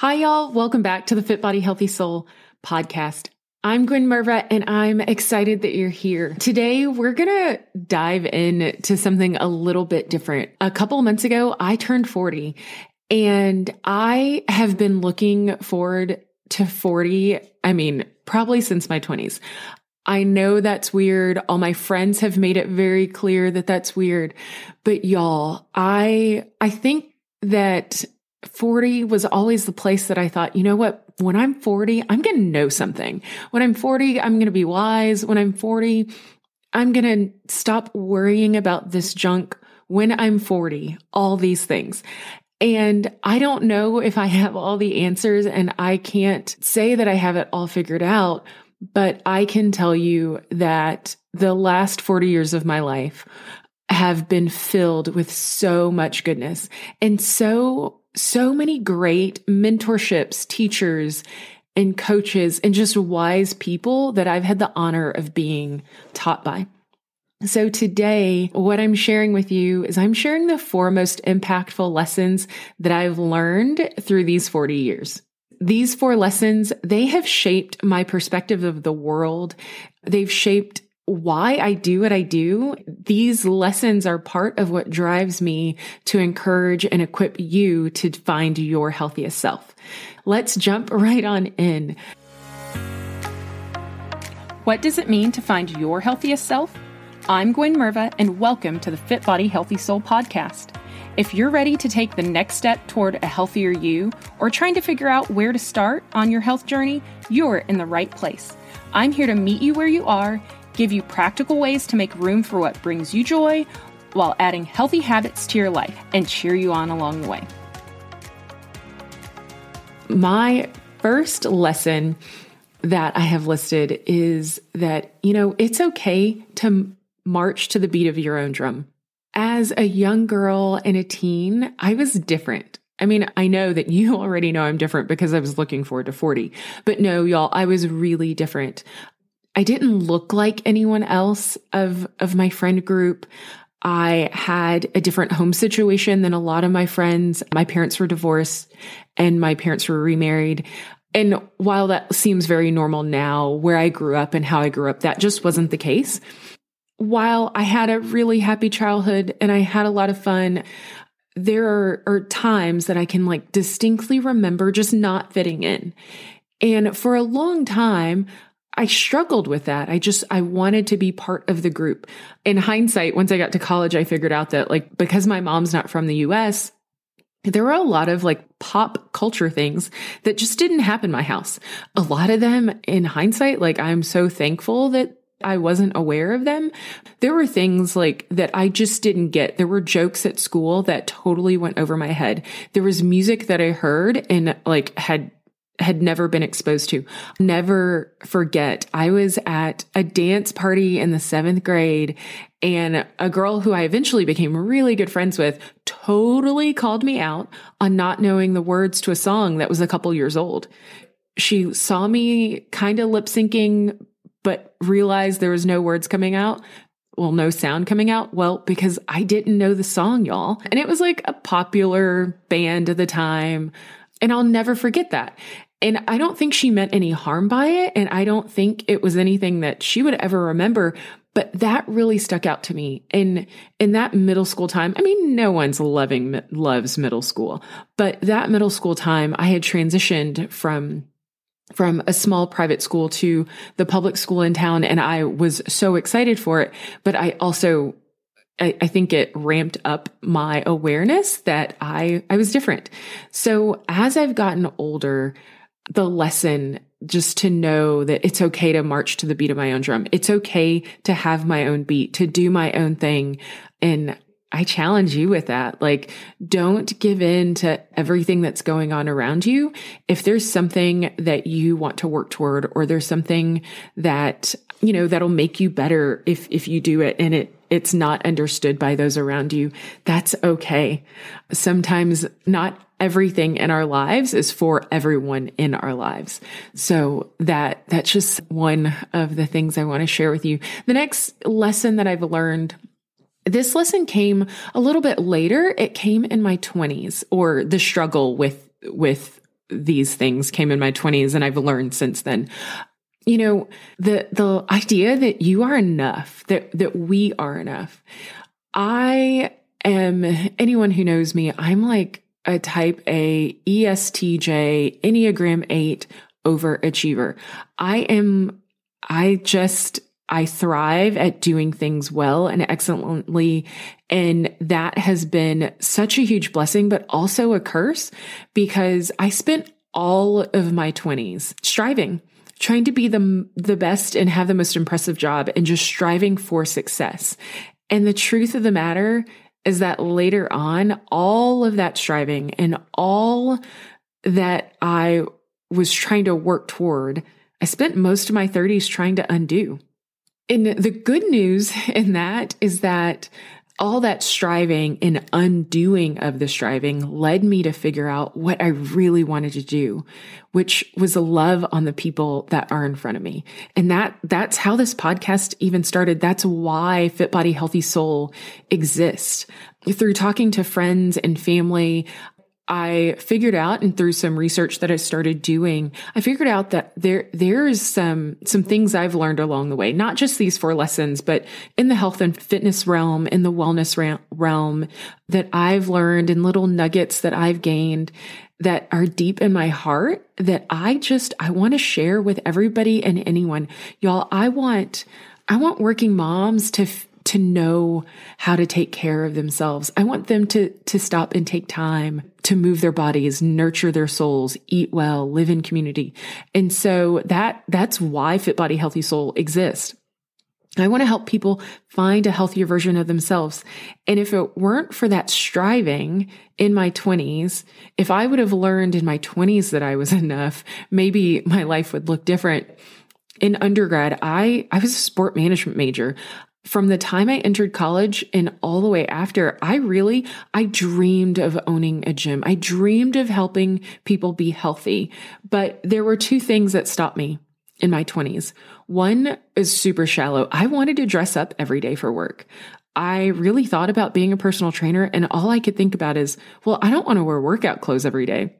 Hi, y'all. Welcome back to the Fit Body Healthy Soul podcast. I'm Gwen Merva and I'm excited that you're here. Today, we're going to dive into something a little bit different. A couple months ago, I turned 40 and I have been looking forward to 40. I mean, probably since my 20s. I know that's weird. All my friends have made it very clear that that's weird. But y'all, I, I think that 40 was always the place that I thought, you know what? When I'm 40, I'm going to know something. When I'm 40, I'm going to be wise. When I'm 40, I'm going to stop worrying about this junk. When I'm 40, all these things. And I don't know if I have all the answers and I can't say that I have it all figured out, but I can tell you that the last 40 years of my life have been filled with so much goodness and so so many great mentorships, teachers, and coaches, and just wise people that I've had the honor of being taught by. So today, what I'm sharing with you is I'm sharing the four most impactful lessons that I've learned through these 40 years. These four lessons, they have shaped my perspective of the world. They've shaped why I do what I do, these lessons are part of what drives me to encourage and equip you to find your healthiest self. Let's jump right on in. What does it mean to find your healthiest self? I'm Gwen Merva, and welcome to the Fit Body Healthy Soul podcast. If you're ready to take the next step toward a healthier you, or trying to figure out where to start on your health journey, you're in the right place. I'm here to meet you where you are give you practical ways to make room for what brings you joy while adding healthy habits to your life and cheer you on along the way. My first lesson that I have listed is that, you know, it's okay to march to the beat of your own drum. As a young girl and a teen, I was different. I mean, I know that you already know I'm different because I was looking forward to 40. But no, y'all, I was really different. I didn't look like anyone else of, of my friend group. I had a different home situation than a lot of my friends. My parents were divorced and my parents were remarried. And while that seems very normal now, where I grew up and how I grew up, that just wasn't the case. While I had a really happy childhood and I had a lot of fun, there are, are times that I can like distinctly remember just not fitting in. And for a long time, I struggled with that. I just, I wanted to be part of the group. In hindsight, once I got to college, I figured out that like, because my mom's not from the US, there were a lot of like pop culture things that just didn't happen in my house. A lot of them in hindsight, like I'm so thankful that I wasn't aware of them. There were things like that I just didn't get. There were jokes at school that totally went over my head. There was music that I heard and like had had never been exposed to. Never forget, I was at a dance party in the seventh grade and a girl who I eventually became really good friends with totally called me out on not knowing the words to a song that was a couple years old. She saw me kind of lip syncing, but realized there was no words coming out well, no sound coming out? Well, because I didn't know the song, y'all. And it was like a popular band at the time. And I'll never forget that. And I don't think she meant any harm by it. And I don't think it was anything that she would ever remember. But that really stuck out to me in, in that middle school time. I mean, no one's loving, loves middle school, but that middle school time, I had transitioned from from a small private school to the public school in town. And I was so excited for it. But I also I, I, think it ramped up my awareness that I, I was different. So as I've gotten older, the lesson just to know that it's okay to march to the beat of my own drum. It's okay to have my own beat, to do my own thing. And I challenge you with that. Like, don't give in to everything that's going on around you. If there's something that you want to work toward, or there's something that, you know, that'll make you better if, if you do it and it, it's not understood by those around you, that's okay. Sometimes not everything in our lives is for everyone in our lives. So that, that's just one of the things I want to share with you. The next lesson that I've learned this lesson came a little bit later. It came in my 20s or the struggle with with these things came in my 20s and I've learned since then. You know, the the idea that you are enough, that that we are enough. I am anyone who knows me, I'm like a type A ESTJ Enneagram 8 overachiever. I am I just I thrive at doing things well and excellently. And that has been such a huge blessing, but also a curse because I spent all of my 20s striving, trying to be the, the best and have the most impressive job and just striving for success. And the truth of the matter is that later on, all of that striving and all that I was trying to work toward, I spent most of my 30s trying to undo. And the good news in that is that all that striving and undoing of the striving led me to figure out what I really wanted to do, which was a love on the people that are in front of me. And that, that's how this podcast even started. That's why Fit Body Healthy Soul exists. Through talking to friends and family, I figured out and through some research that I started doing, I figured out that there, there's some, some things I've learned along the way, not just these four lessons, but in the health and fitness realm, in the wellness realm that I've learned and little nuggets that I've gained that are deep in my heart that I just, I want to share with everybody and anyone. Y'all, I want, I want working moms to to know how to take care of themselves. I want them to, to stop and take time to move their bodies, nurture their souls, eat well, live in community. And so that, that's why Fit Body Healthy Soul exists. I want to help people find a healthier version of themselves. And if it weren't for that striving in my 20s, if I would have learned in my 20s that I was enough, maybe my life would look different. In undergrad, I, I was a sport management major from the time I entered college and all the way after, I really, I dreamed of owning a gym. I dreamed of helping people be healthy. But there were two things that stopped me in my 20s. One is super shallow. I wanted to dress up every day for work. I really thought about being a personal trainer and all I could think about is, well, I don't want to wear workout clothes every day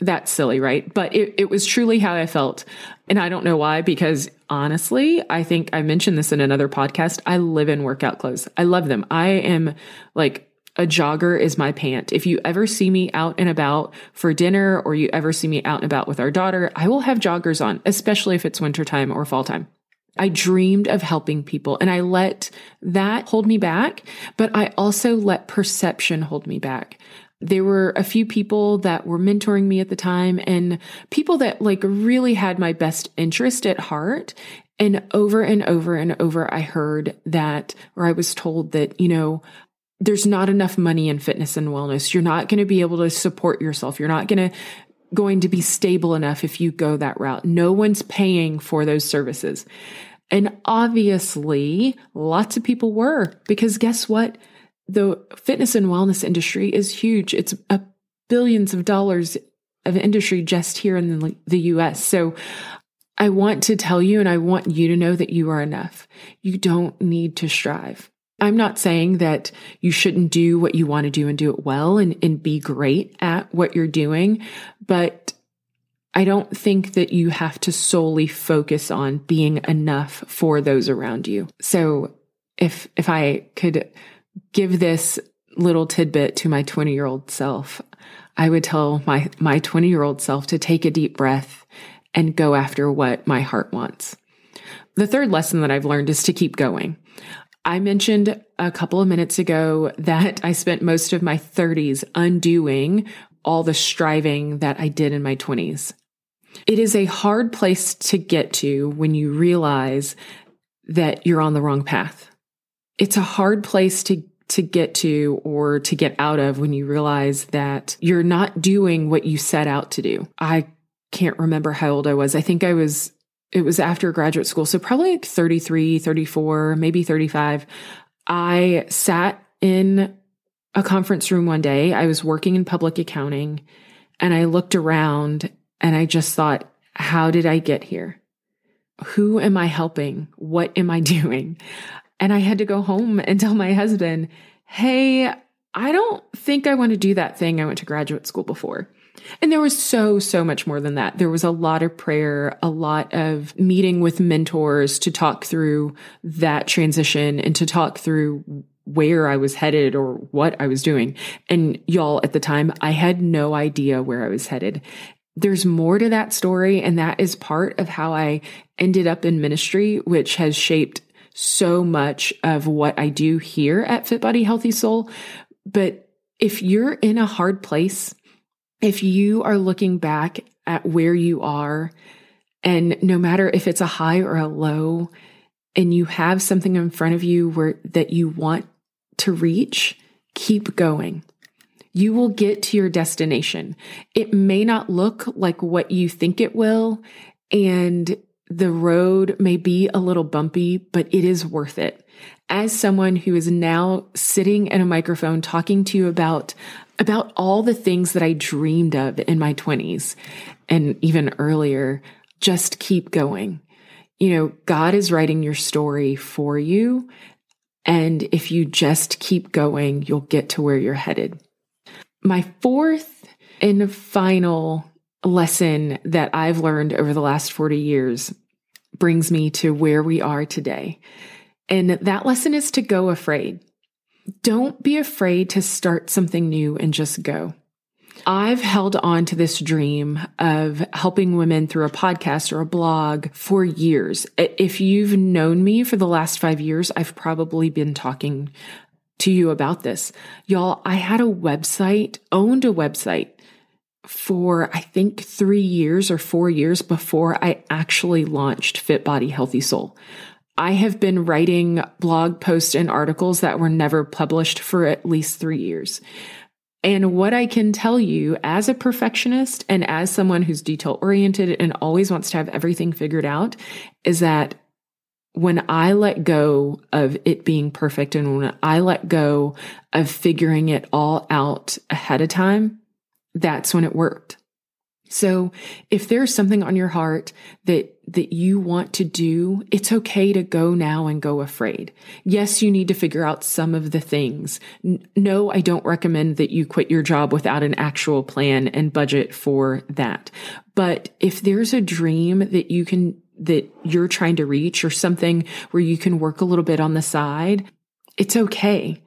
that's silly, right? But it, it was truly how I felt. And I don't know why, because honestly, I think I mentioned this in another podcast. I live in workout clothes. I love them. I am like a jogger is my pant. If you ever see me out and about for dinner or you ever see me out and about with our daughter, I will have joggers on, especially if it's wintertime or fall time. I dreamed of helping people and I let that hold me back, but I also let perception hold me back. There were a few people that were mentoring me at the time and people that like really had my best interest at heart. And over and over and over, I heard that, or I was told that, you know, there's not enough money in fitness and wellness. You're not going to be able to support yourself. You're not going to, going to be stable enough if you go that route. No one's paying for those services. And obviously, lots of people were because guess what? The fitness and wellness industry is huge. It's a billions of dollars of industry just here in the, the US. So I want to tell you and I want you to know that you are enough. You don't need to strive. I'm not saying that you shouldn't do what you want to do and do it well and, and be great at what you're doing, but I don't think that you have to solely focus on being enough for those around you. So if, if I could give this little tidbit to my 20 year old self, I would tell my, my 20 year old self to take a deep breath and go after what my heart wants. The third lesson that I've learned is to keep going. I mentioned a couple of minutes ago that I spent most of my 30s undoing all the striving that I did in my 20s. It is a hard place to get to when you realize that you're on the wrong path it's a hard place to to get to or to get out of when you realize that you're not doing what you set out to do. I can't remember how old I was. I think I was it was after graduate school, so probably like 33, 34, maybe 35. I sat in a conference room one day. I was working in public accounting and I looked around and I just thought, how did I get here? Who am I helping? What am I doing? And I had to go home and tell my husband, Hey, I don't think I want to do that thing I went to graduate school before. And there was so, so much more than that. There was a lot of prayer, a lot of meeting with mentors to talk through that transition and to talk through where I was headed or what I was doing. And y'all, at the time, I had no idea where I was headed. There's more to that story, and that is part of how I ended up in ministry, which has shaped so much of what I do here at Fit Body Healthy Soul. But if you're in a hard place, if you are looking back at where you are, and no matter if it's a high or a low, and you have something in front of you where that you want to reach, keep going. You will get to your destination. It may not look like what you think it will, and the road may be a little bumpy, but it is worth it. As someone who is now sitting at a microphone talking to you about about all the things that I dreamed of in my 20s and even earlier, just keep going. You know, God is writing your story for you. And if you just keep going, you'll get to where you're headed. My fourth and final lesson that I've learned over the last 40 years brings me to where we are today. And that lesson is to go afraid. Don't be afraid to start something new and just go. I've held on to this dream of helping women through a podcast or a blog for years. If you've known me for the last five years, I've probably been talking to you about this. Y'all, I had a website, owned a website for I think three years or four years before I actually launched Fit Body Healthy Soul. I have been writing blog posts and articles that were never published for at least three years. And what I can tell you as a perfectionist and as someone who's detail oriented and always wants to have everything figured out is that when I let go of it being perfect and when I let go of figuring it all out ahead of time, that's when it worked. So if there's something on your heart that that you want to do, it's okay to go now and go afraid. Yes, you need to figure out some of the things. No, I don't recommend that you quit your job without an actual plan and budget for that. But if there's a dream that you can that you're trying to reach or something where you can work a little bit on the side, it's okay.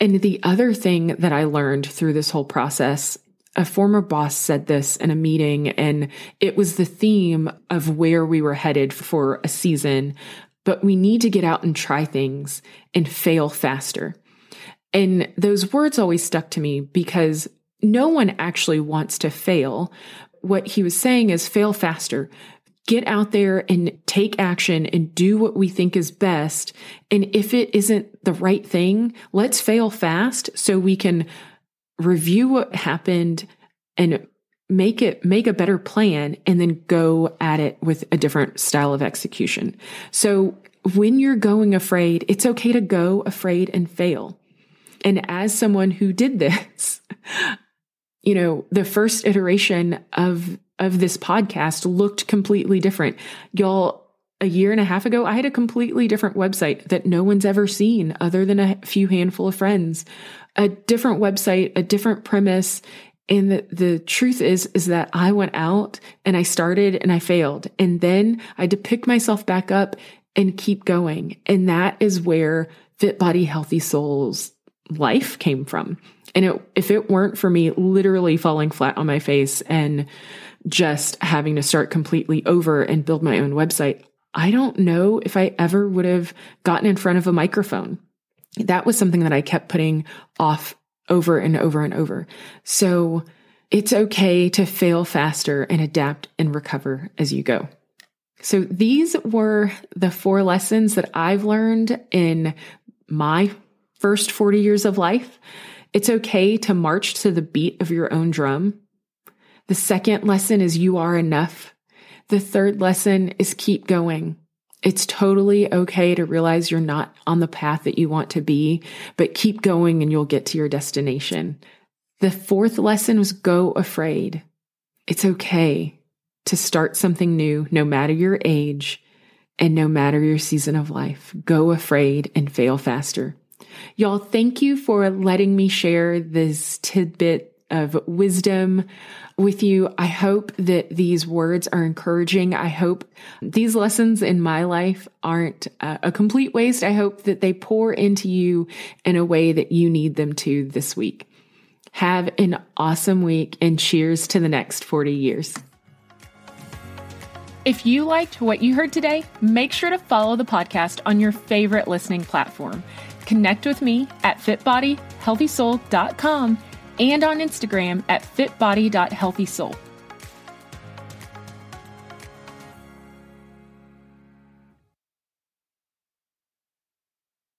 And the other thing that I learned through this whole process a former boss said this in a meeting and it was the theme of where we were headed for a season, but we need to get out and try things and fail faster. And those words always stuck to me because no one actually wants to fail. What he was saying is fail faster. Get out there and take action and do what we think is best. And if it isn't the right thing, let's fail fast so we can review what happened and make it make a better plan and then go at it with a different style of execution. So when you're going afraid, it's okay to go afraid and fail. And as someone who did this, you know, the first iteration of of this podcast looked completely different. Y'all a year and a half ago, I had a completely different website that no one's ever seen other than a few handful of friends a different website, a different premise. And the, the truth is, is that I went out and I started and I failed. And then I had to pick myself back up and keep going. And that is where Fit Body Healthy Souls life came from. And it, if it weren't for me literally falling flat on my face and just having to start completely over and build my own website, I don't know if I ever would have gotten in front of a microphone that was something that I kept putting off over and over and over. So it's okay to fail faster and adapt and recover as you go. So these were the four lessons that I've learned in my first 40 years of life. It's okay to march to the beat of your own drum. The second lesson is you are enough. The third lesson is keep going. It's totally okay to realize you're not on the path that you want to be, but keep going and you'll get to your destination. The fourth lesson was go afraid. It's okay to start something new, no matter your age and no matter your season of life. Go afraid and fail faster. Y'all, thank you for letting me share this tidbit of wisdom with you. I hope that these words are encouraging. I hope these lessons in my life aren't uh, a complete waste. I hope that they pour into you in a way that you need them to this week. Have an awesome week and cheers to the next 40 years. If you liked what you heard today, make sure to follow the podcast on your favorite listening platform. Connect with me at fitbodyhealthysoul.com and on Instagram at fitbody.healthysoul.